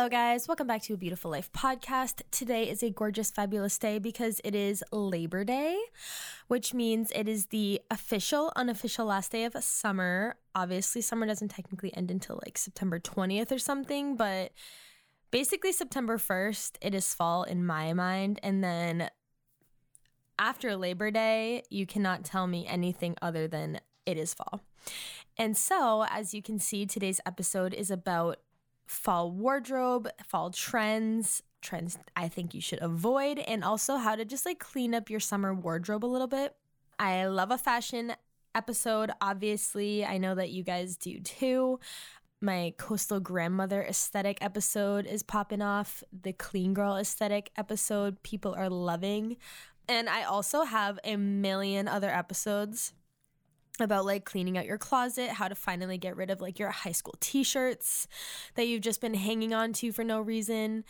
Hello, guys. Welcome back to a Beautiful Life podcast. Today is a gorgeous, fabulous day because it is Labor Day, which means it is the official, unofficial last day of summer. Obviously, summer doesn't technically end until like September 20th or something, but basically, September 1st, it is fall in my mind. And then after Labor Day, you cannot tell me anything other than it is fall. And so, as you can see, today's episode is about fall wardrobe, fall trends, trends I think you should avoid, and also how to just like clean up your summer wardrobe a little bit. I love a fashion episode, obviously. I know that you guys do too. My coastal grandmother aesthetic episode is popping off. The clean girl aesthetic episode, people are loving. And I also have a million other episodes about like cleaning out your closet, how to finally get rid of like your high school t shirts that you've just been hanging on to for no reason.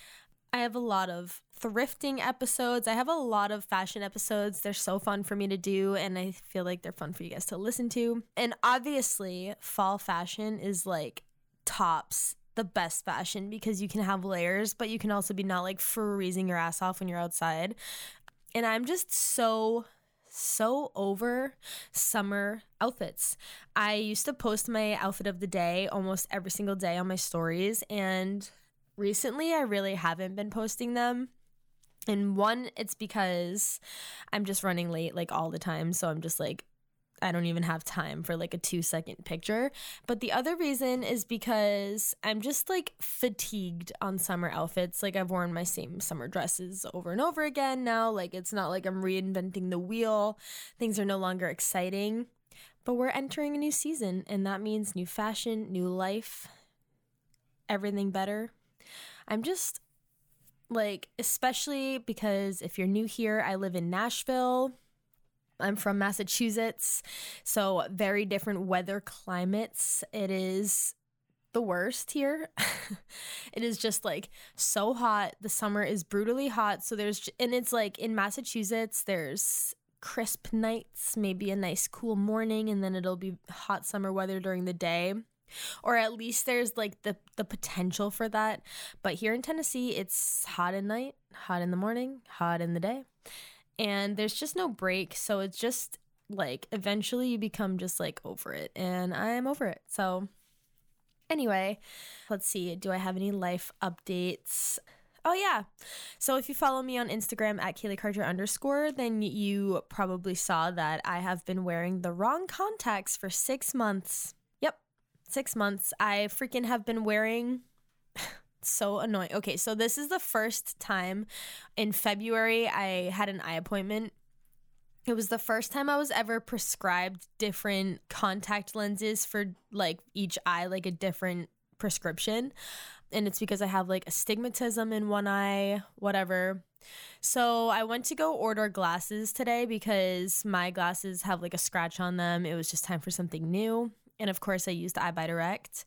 I have a lot of thrifting episodes. I have a lot of fashion episodes. They're so fun for me to do, and I feel like they're fun for you guys to listen to. And obviously, fall fashion is like tops the best fashion because you can have layers, but you can also be not like freezing your ass off when you're outside. And I'm just so so over summer outfits. I used to post my outfit of the day almost every single day on my stories, and recently I really haven't been posting them. And one, it's because I'm just running late like all the time. So I'm just like, I don't even have time for like a two second picture. But the other reason is because I'm just like fatigued on summer outfits. Like I've worn my same summer dresses over and over again now. Like it's not like I'm reinventing the wheel, things are no longer exciting. But we're entering a new season, and that means new fashion, new life, everything better. I'm just like, especially because if you're new here, I live in Nashville I'm from Massachusetts, so very different weather climates. It is the worst here. it is just like so hot. The summer is brutally hot. So there's, and it's like in Massachusetts, there's crisp nights, maybe a nice cool morning, and then it'll be hot summer weather during the day. Or at least there's like the the potential for that. But here in Tennessee, it's hot at night, hot in the morning, hot in the day and there's just no break. So it's just like eventually you become just like over it, and I'm over it. So, anyway, let's see. Do I have any life updates? Oh yeah. So if you follow me on Instagram at Kaylee Karcher underscore, then you probably saw that I have been wearing the wrong contacts for six months. Yep, six months. I freaking have been wearing so annoying. Okay, so this is the first time in February I had an eye appointment. It was the first time I was ever prescribed different contact lenses for like each eye, like a different prescription. And it's because I have like astigmatism in one eye, whatever. So I went to go order glasses today because my glasses have like a scratch on them. It was just time for something new. And of course, I used EyeBuyDirect.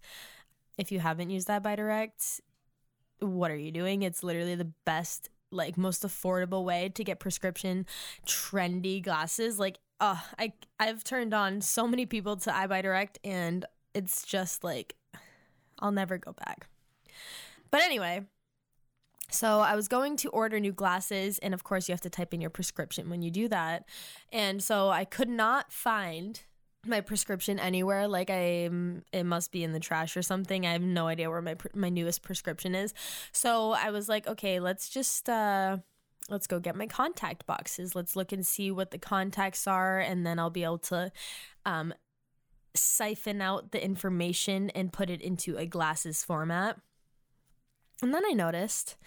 If you haven't used EyeBuyDirect, what are you doing? It's literally the best, like most affordable way to get prescription trendy glasses. Like, uh, I I've turned on so many people to EyeBuyDirect, and it's just like I'll never go back. But anyway, so I was going to order new glasses, and of course, you have to type in your prescription when you do that. And so I could not find my prescription anywhere like i it must be in the trash or something. I have no idea where my my newest prescription is. So i was like okay let's just uh let's go get my contact boxes. Let's look and see what the contacts are and then i'll be able to um siphon out the information and put it into a glasses format. And then i noticed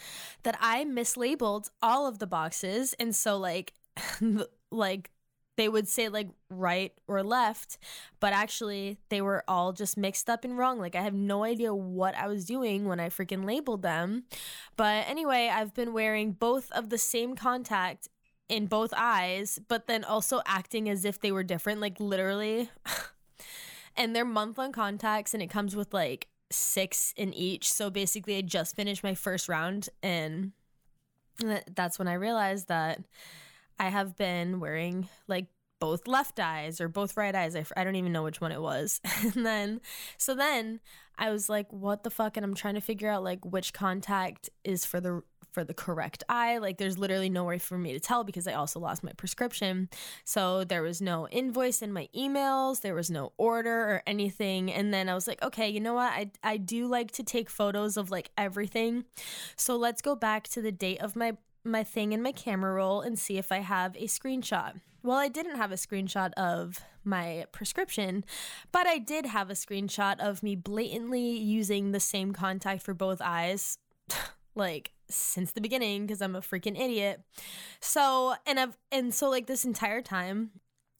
that i mislabeled all of the boxes. And so like like they would say like right or left, but actually they were all just mixed up and wrong. Like I have no idea what I was doing when I freaking labeled them. But anyway, I've been wearing both of the same contact in both eyes, but then also acting as if they were different, like literally. and they're month long contacts, and it comes with like six in each. So basically, I just finished my first round, and that's when I realized that I have been wearing like both left eyes or both right eyes. I, I don't even know which one it was. and then, so then I was like, what the fuck? And I'm trying to figure out like which contact is for the for the correct eye. Like there's literally no way for me to tell because I also lost my prescription. So there was no invoice in my emails, there was no order or anything. And then I was like, okay, you know what? I I do like to take photos of like everything. So let's go back to the date of my my thing in my camera roll and see if I have a screenshot. Well, I didn't have a screenshot of my prescription, but I did have a screenshot of me blatantly using the same contact for both eyes. like since the beginning because I'm a freaking idiot. So, and I've and so like this entire time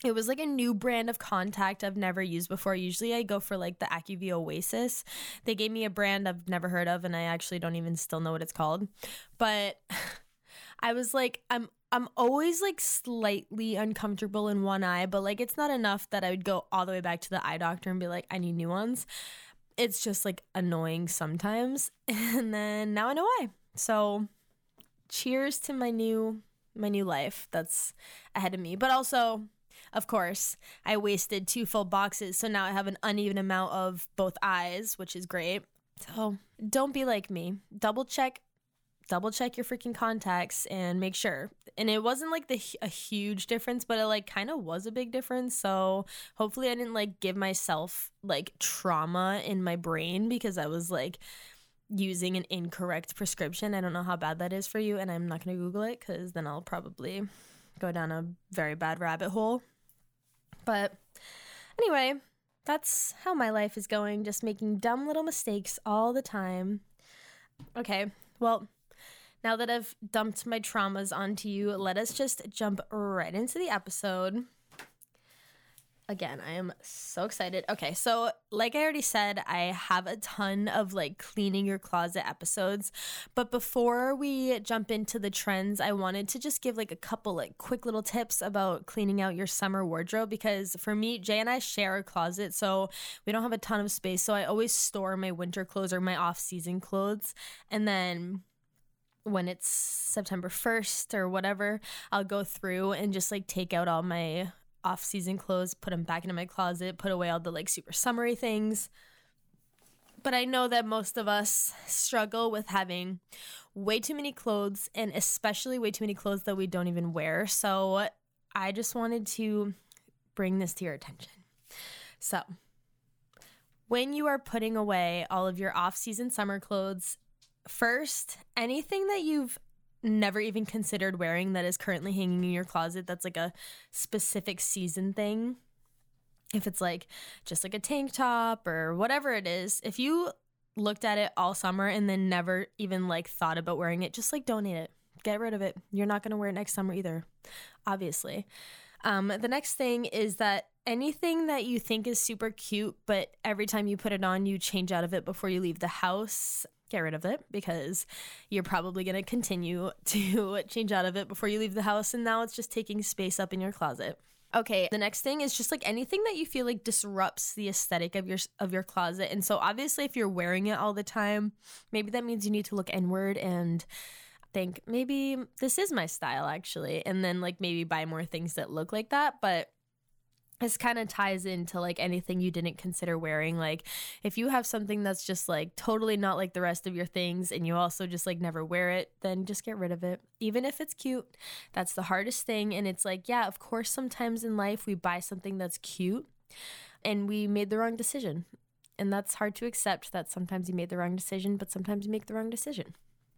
it was like a new brand of contact I've never used before. Usually I go for like the Acuvue Oasis. They gave me a brand I've never heard of and I actually don't even still know what it's called. But I was like I'm I'm always like slightly uncomfortable in one eye, but like it's not enough that I would go all the way back to the eye doctor and be like, I need new ones. It's just like annoying sometimes. And then now I know why. So cheers to my new my new life that's ahead of me. But also, of course, I wasted two full boxes, so now I have an uneven amount of both eyes, which is great. So don't be like me. Double check double check your freaking contacts and make sure. And it wasn't like the a huge difference, but it like kind of was a big difference. So hopefully I didn't like give myself like trauma in my brain because I was like using an incorrect prescription. I don't know how bad that is for you and I'm not going to google it cuz then I'll probably go down a very bad rabbit hole. But anyway, that's how my life is going, just making dumb little mistakes all the time. Okay. Well, now that I've dumped my traumas onto you, let us just jump right into the episode. Again, I am so excited. Okay, so like I already said, I have a ton of like cleaning your closet episodes. But before we jump into the trends, I wanted to just give like a couple like quick little tips about cleaning out your summer wardrobe because for me, Jay and I share a closet, so we don't have a ton of space. So I always store my winter clothes or my off season clothes. And then when it's September 1st or whatever, I'll go through and just like take out all my off season clothes, put them back into my closet, put away all the like super summery things. But I know that most of us struggle with having way too many clothes and especially way too many clothes that we don't even wear. So I just wanted to bring this to your attention. So, when you are putting away all of your off season summer clothes First, anything that you've never even considered wearing that is currently hanging in your closet that's like a specific season thing. If it's like just like a tank top or whatever it is, if you looked at it all summer and then never even like thought about wearing it, just like donate it. Get rid of it. You're not going to wear it next summer either, obviously. Um, the next thing is that anything that you think is super cute, but every time you put it on, you change out of it before you leave the house get rid of it because you're probably going to continue to change out of it before you leave the house and now it's just taking space up in your closet. Okay, the next thing is just like anything that you feel like disrupts the aesthetic of your of your closet. And so obviously if you're wearing it all the time, maybe that means you need to look inward and think maybe this is my style actually and then like maybe buy more things that look like that, but this kind of ties into like anything you didn't consider wearing like if you have something that's just like totally not like the rest of your things and you also just like never wear it then just get rid of it. Even if it's cute that's the hardest thing and it's like yeah of course sometimes in life we buy something that's cute and we made the wrong decision and that's hard to accept that sometimes you made the wrong decision but sometimes you make the wrong decision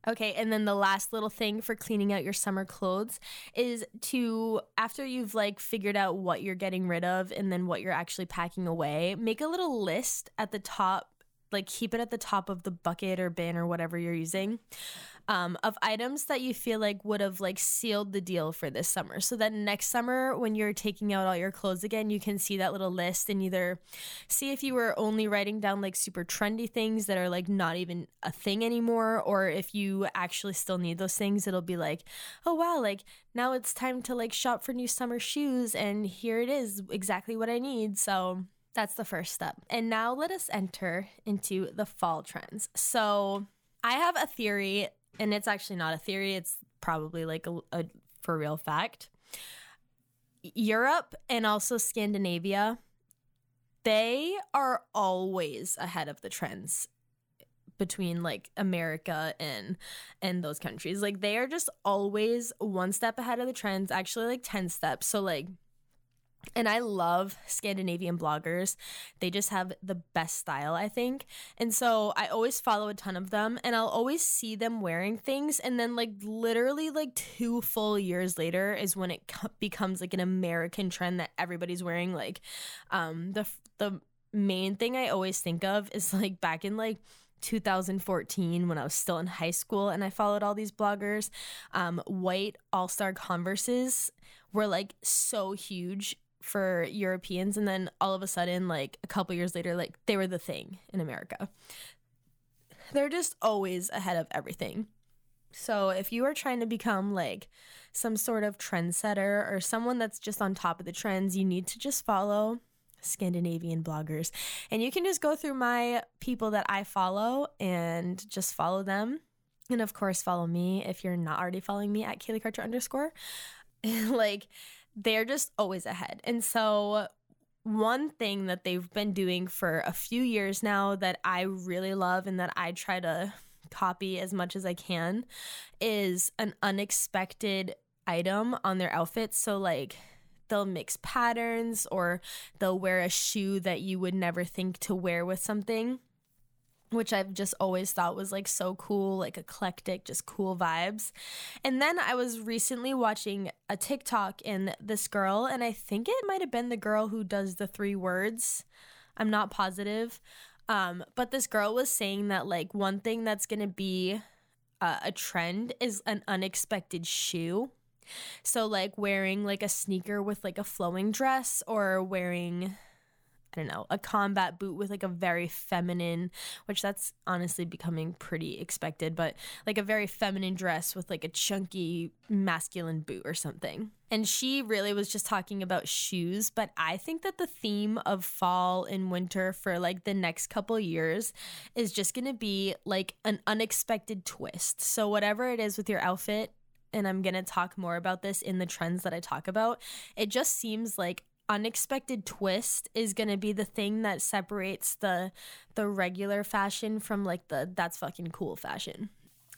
Okay, and then the last little thing for cleaning out your summer clothes is to, after you've like figured out what you're getting rid of and then what you're actually packing away, make a little list at the top like keep it at the top of the bucket or bin or whatever you're using um, of items that you feel like would have like sealed the deal for this summer. So that next summer, when you're taking out all your clothes again, you can see that little list and either see if you were only writing down like super trendy things that are like not even a thing anymore, or if you actually still need those things, it'll be like, oh wow, like now it's time to like shop for new summer shoes, and here it is, exactly what I need. So that's the first step. And now let us enter into the fall trends. So I have a theory and it's actually not a theory, it's probably like a, a for real fact. Europe and also Scandinavia, they are always ahead of the trends between like America and and those countries. Like they are just always one step ahead of the trends, actually like 10 steps. So like and I love Scandinavian bloggers. They just have the best style, I think. And so I always follow a ton of them and I'll always see them wearing things. And then, like, literally, like two full years later is when it co- becomes like an American trend that everybody's wearing. Like, um, the, the main thing I always think of is like back in like 2014 when I was still in high school and I followed all these bloggers. Um, white All Star Converses were like so huge for Europeans and then all of a sudden like a couple years later like they were the thing in America. They're just always ahead of everything. So if you are trying to become like some sort of trendsetter or someone that's just on top of the trends, you need to just follow Scandinavian bloggers. And you can just go through my people that I follow and just follow them. And of course, follow me if you're not already following me at Kaylee Karcher underscore. like they're just always ahead. And so one thing that they've been doing for a few years now that I really love and that I try to copy as much as I can is an unexpected item on their outfits. So like they'll mix patterns or they'll wear a shoe that you would never think to wear with something which I've just always thought was like so cool, like eclectic, just cool vibes. And then I was recently watching a TikTok in this girl, and I think it might have been the girl who does the three words. I'm not positive. Um, but this girl was saying that like one thing that's gonna be uh, a trend is an unexpected shoe. So like wearing like a sneaker with like a flowing dress or wearing I don't know, a combat boot with like a very feminine, which that's honestly becoming pretty expected, but like a very feminine dress with like a chunky masculine boot or something. And she really was just talking about shoes, but I think that the theme of fall and winter for like the next couple years is just to be like an unexpected twist. So whatever it is with your outfit, and I'm going to talk more about this in the trends that I talk about. It just seems like unexpected twist is going to be the thing that separates the the regular fashion from like the that's fucking cool fashion.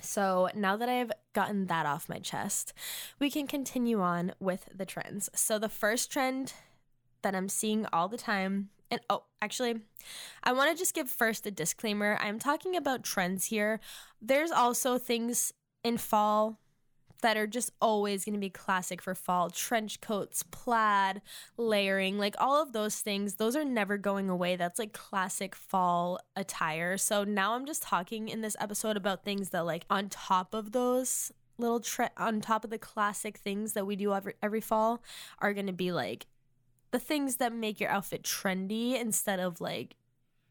So, now that I've gotten that off my chest, we can continue on with the trends. So, the first trend that I'm seeing all the time and oh, actually, I want to just give first a disclaimer. I'm talking about trends here. There's also things in fall that are just always going to be classic for fall trench coats, plaid, layering, like all of those things. Those are never going away. That's like classic fall attire. So now I'm just talking in this episode about things that, like, on top of those little tre- on top of the classic things that we do every every fall are going to be like the things that make your outfit trendy instead of like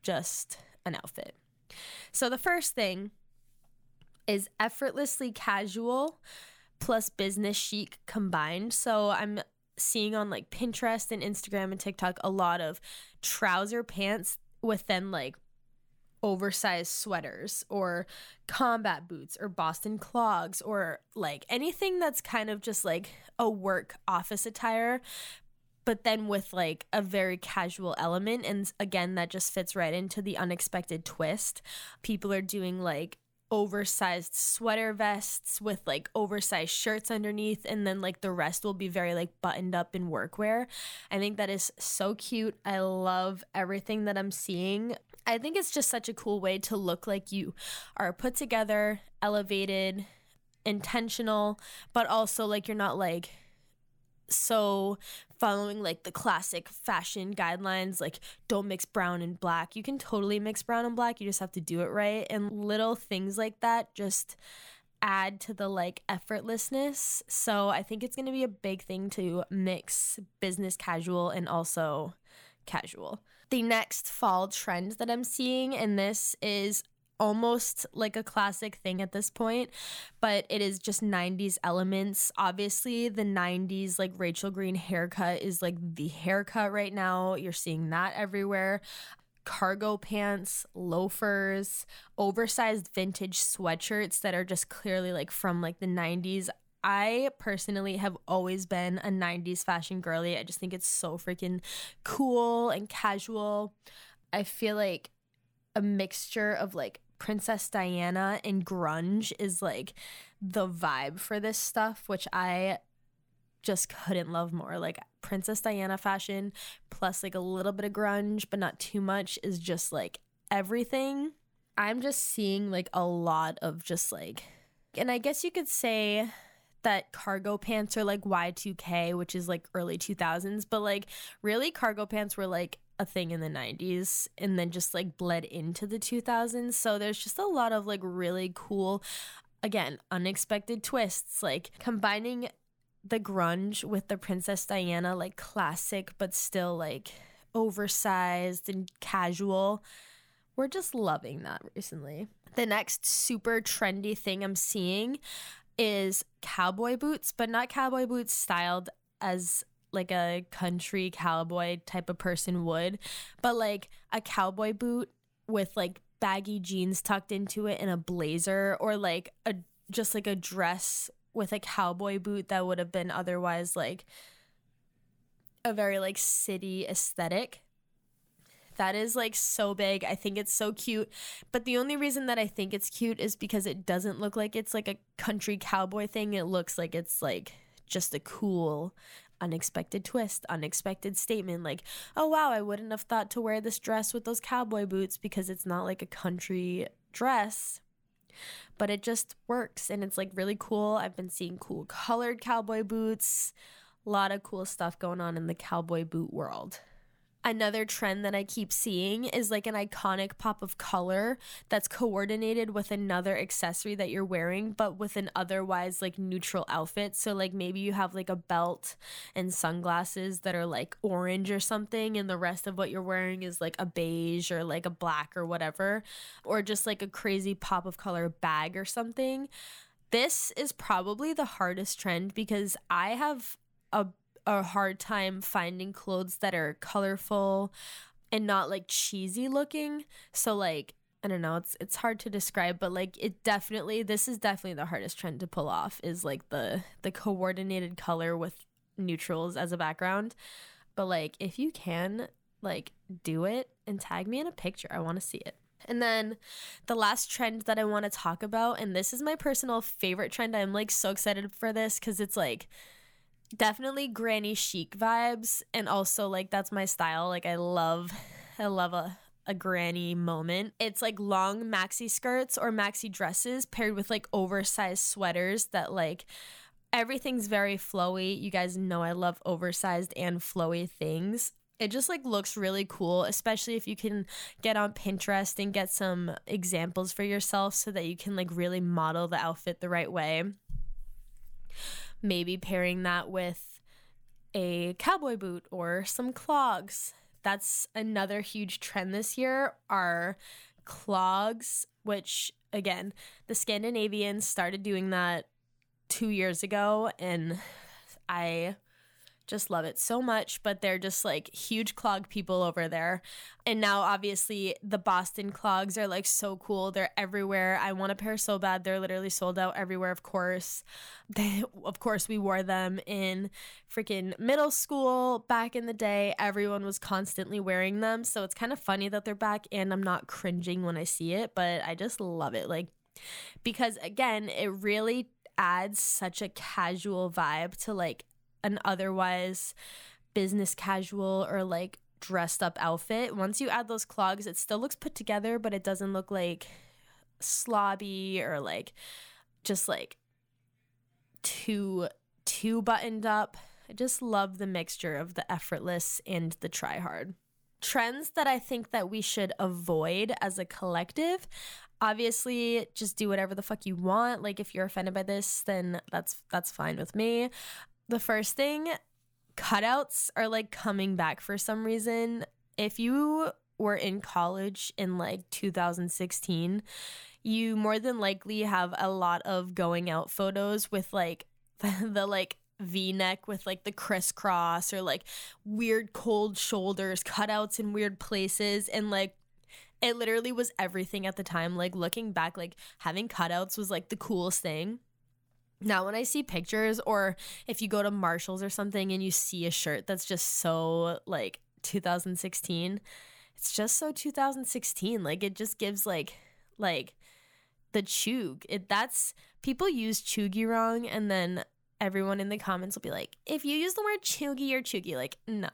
just an outfit. So the first thing is effortlessly casual plus business chic combined. So I'm seeing on like Pinterest and Instagram and TikTok a lot of trouser pants with then like oversized sweaters or combat boots or Boston clogs or like anything that's kind of just like a work office attire but then with like a very casual element and again that just fits right into the unexpected twist people are doing like oversized sweater vests with like oversized shirts underneath and then like the rest will be very like buttoned up in workwear. I think that is so cute. I love everything that I'm seeing. I think it's just such a cool way to look like you are put together, elevated, intentional, but also like you're not like so following like the classic fashion guidelines like don't mix brown and black. You can totally mix brown and black you just have to do it right. And little things like that just add to the like effortlessness. So i think it's going to be a big thing to mix business casual and also casual. The next fall trend that i'm seeing and this is almost like a classic thing at this point, but it is just 90s elements. Obviously, the 90s, like Rachel Green haircut is like the haircut right now. You're seeing that everywhere. Cargo pants, loafers, oversized vintage sweatshirts that are just clearly like from like the 90s. I personally have always been a 90s fashion girly. I just think it's so freaking cool and casual. I feel like a mixture of like Princess Diana and grunge is like the vibe for this stuff, which I just couldn't love more. Like Princess Diana fashion plus like a little bit of grunge, but not too much is just like everything. I'm just seeing like a lot of just like, and I guess you could say that cargo pants are like Y2K, which is like early 2000s, but like really cargo pants were like a thing in the 90s and then just like bled into the 2000s. So there's just a lot of like really cool, again, unexpected twists, like combining the grunge with the Princess Diana, like classic, but still like oversized and casual. We're just loving that recently. The next super trendy thing I'm seeing is cowboy boots, but not cowboy boots styled as like a country cowboy type of person would, but like a cowboy boot with like baggy jeans tucked into it and a blazer or like a just like a dress with a cowboy boot that would have been otherwise like a very like city aesthetic. That is like so big. I think it's so cute. But the only reason that I think it's cute is because it doesn't look like it's like a country cowboy thing. It looks like it's like just a cool unexpected twist, unexpected statement like, oh wow, I wouldn't have thought to wear this dress with those cowboy boots because it's not like a country dress. But it just works and it's like really cool. I've been seeing cool colored cowboy boots, a lot of cool stuff going on in the cowboy boot world another trend that I keep seeing is like an iconic pop of color that's coordinated with another accessory that you're wearing, but with an otherwise like neutral outfit. So, like, maybe you have like a belt and sunglasses that are like orange or something, and the rest of what you're wearing is like a beige or like a black or whatever, or just like a crazy pop of color bag or something. This is probably the hardest trend because I have a a hard time finding clothes that are colorful and not like cheesy looking. So like I don't know, it's it's hard to describe, but like it definitely this is definitely the hardest trend to pull off is like the the coordinated color with neutrals as a background. But like if you can like do it and tag me in a picture, I want to see it. And then the last trend that I want to talk about and this is my personal favorite trend. I'm like so excited for this cuz it's like definitely granny chic vibes and also like that's my style like i love i love a a granny moment. It's like long maxi skirts or maxi dresses paired with like oversized sweaters that like everything's very flowy. You guys know I love oversized and flowy things. It just like looks really cool, especially if you can get on Pinterest and get some examples for yourself so that you can like really model the outfit the right way maybe pairing that with a cowboy boot or some clogs. That's another huge trend this year are clogs, which again, the Scandinavians started doing that 2 years ago and I just love it so much, but they're just like huge clog people over there. And now, obviously, the Boston clogs are like so cool. They're everywhere. I want a pair so bad. They're literally sold out everywhere, of course. They, of course, we wore them in freaking middle school back in the day. Everyone was constantly wearing them. So it's kind of funny that they're back, and I'm not cringing when I see it, but I just love it. Like, because again, it really adds such a casual vibe to like an otherwise business casual or like dressed up outfit. Once you add those clogs, it still looks put together, but it doesn't look like slobby or like just like too too buttoned up. I just love the mixture of the effortless and the try hard. Trends that I think that we should avoid as a collective. Obviously, just do whatever the fuck you want. Like if you're offended by this, then that's that's fine with me. The first thing, cutouts are like coming back for some reason. If you were in college in like 2016, you more than likely have a lot of going out photos with like the like v-neck with like the crisscross or like weird cold shoulders cutouts in weird places. And like it literally was everything at the time. Like looking back like having cutouts was like the coolest thing now when i see pictures or if you go to marshalls or something and you see a shirt that's just so like 2016 it's just so 2016 like it just gives like like the chug it that's people use cheugy wrong and then everyone in the comments will be like, if you use the word cheugy, you're cheugy. Like, no.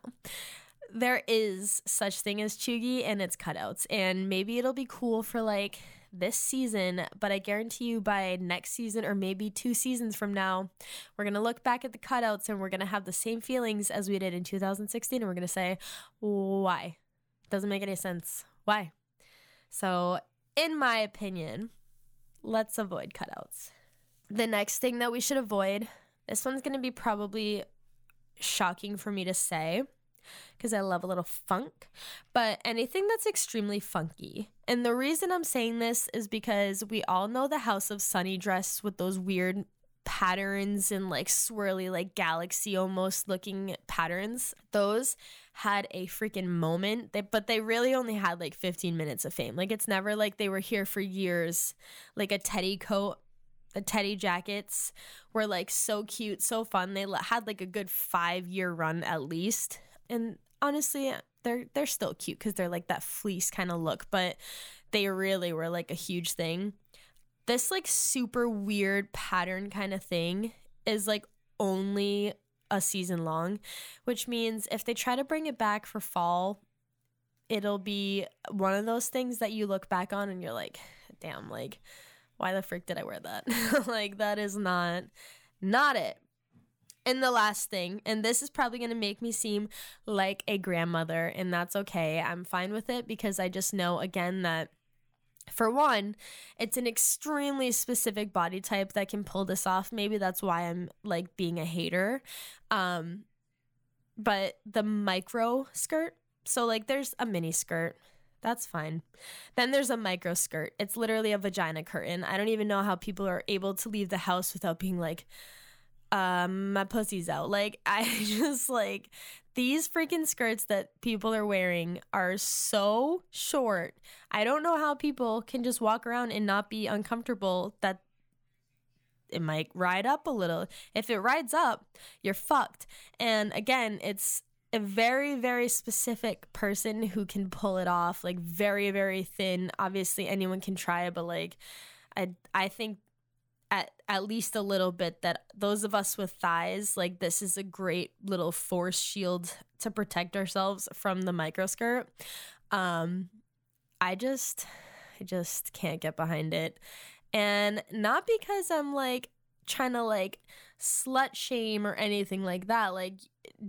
There is such thing as cheugy and it's cutouts. And maybe it'll be cool for like this season, but I guarantee you by next season or maybe two seasons from now, we're going to look back at the cutouts and we're going to have the same feelings as we did in 2016. And we're going to say, why? Doesn't make any sense. Why? So, in my opinion, let's avoid cutouts. The next thing that we should avoid this one's going to be probably shocking for me to say because I love a little funk, but anything that's extremely funky. And the reason I'm saying this is because we all know the House of Sunny dress with those weird patterns and like swirly, like galaxy almost looking patterns. Those had a freaking moment, but they really only had like 15 minutes of fame. Like it's never like they were here for years, like a teddy coat the teddy jackets were like so cute, so fun. They had like a good five year run at least. And honestly, they're they're still cute because they're like that fleece kind of look, but they really were like a huge thing. This like super weird pattern kind of thing is like only a season long, which means if they try to bring it back for fall, it'll be one of those things that you look back on and you're like, damn, like why the frick did I wear that? like that is not not it. And the last thing, and this is probably going to make me seem like a grandmother, and that's okay. I'm fine with it because I just know again that for one, it's an extremely specific body type that can pull this off. Maybe that's why I'm like being a hater. Um but the micro skirt, so like there's a mini skirt, that's fine. Then there's a micro skirt. It's literally a vagina curtain. I don't even know how people are able to leave the house without being like, um, my pussy's out. Like, I just like these freaking skirts that people are wearing are so short. I don't know how people can just walk around and not be uncomfortable that it might ride up a little. If it rides up, you're fucked. And again, it's a very very specific person who can pull it off like very very thin obviously anyone can try it but like i i think at at least a little bit that those of us with thighs like this is a great little force shield to protect ourselves from the microskirt um i just i just can't get behind it and not because i'm like trying to like slut shame or anything like that like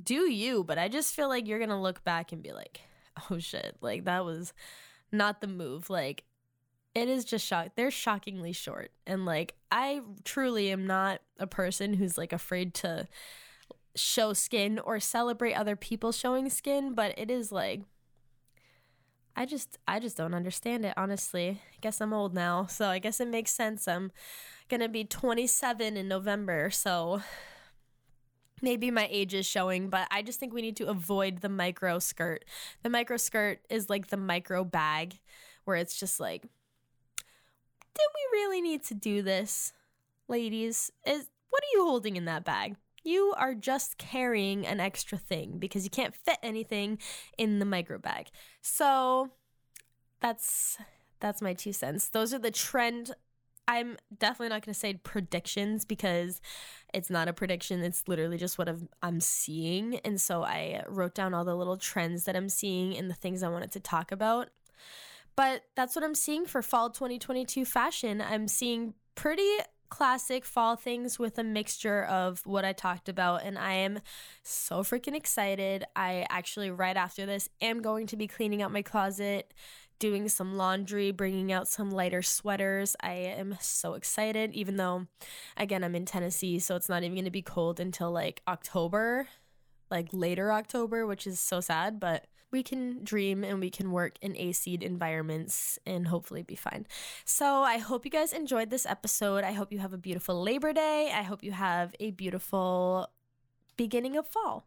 do you, but I just feel like you're to look back and be like, oh shit, like that was not the move. Like, it is just shock. They're shockingly short. And like, I truly am not a person who's like afraid to show skin or celebrate other people showing skin, but it is like, I just I just don't understand it honestly. I guess I'm old now, so I guess it makes sense. I'm to be 27 in November, so maybe my age is showing, but I just think we need to avoid the micro skirt. The micro skirt is like the micro bag where it's just like, did we really need to do this, ladies? Is what are you holding in that bag? You are just carrying an extra thing because you can't fit anything in the micro bag. So that's that's my two cents. Those are the trend I'm definitely not going to say predictions because it's not a prediction. It's literally just what I'm seeing. And so I wrote down all the little trends that I'm seeing and the things I wanted to talk about. But that's what I'm seeing for fall 2022 fashion. I'm seeing pretty classic fall things with a mixture of what I talked about. And I am so freaking excited. I actually, right after this, am going to be cleaning out my closet, doing some laundry, bringing out some lighter sweaters. I am so excited, even though, again, I'm in Tennessee, so it's not even going to be cold until like October, like later October, which is so sad, but we can dream and we can work in AC environments and hopefully be fine. So I hope you guys enjoyed this episode. I hope you have a beautiful Labor Day. I hope you have a beautiful beginning of fall.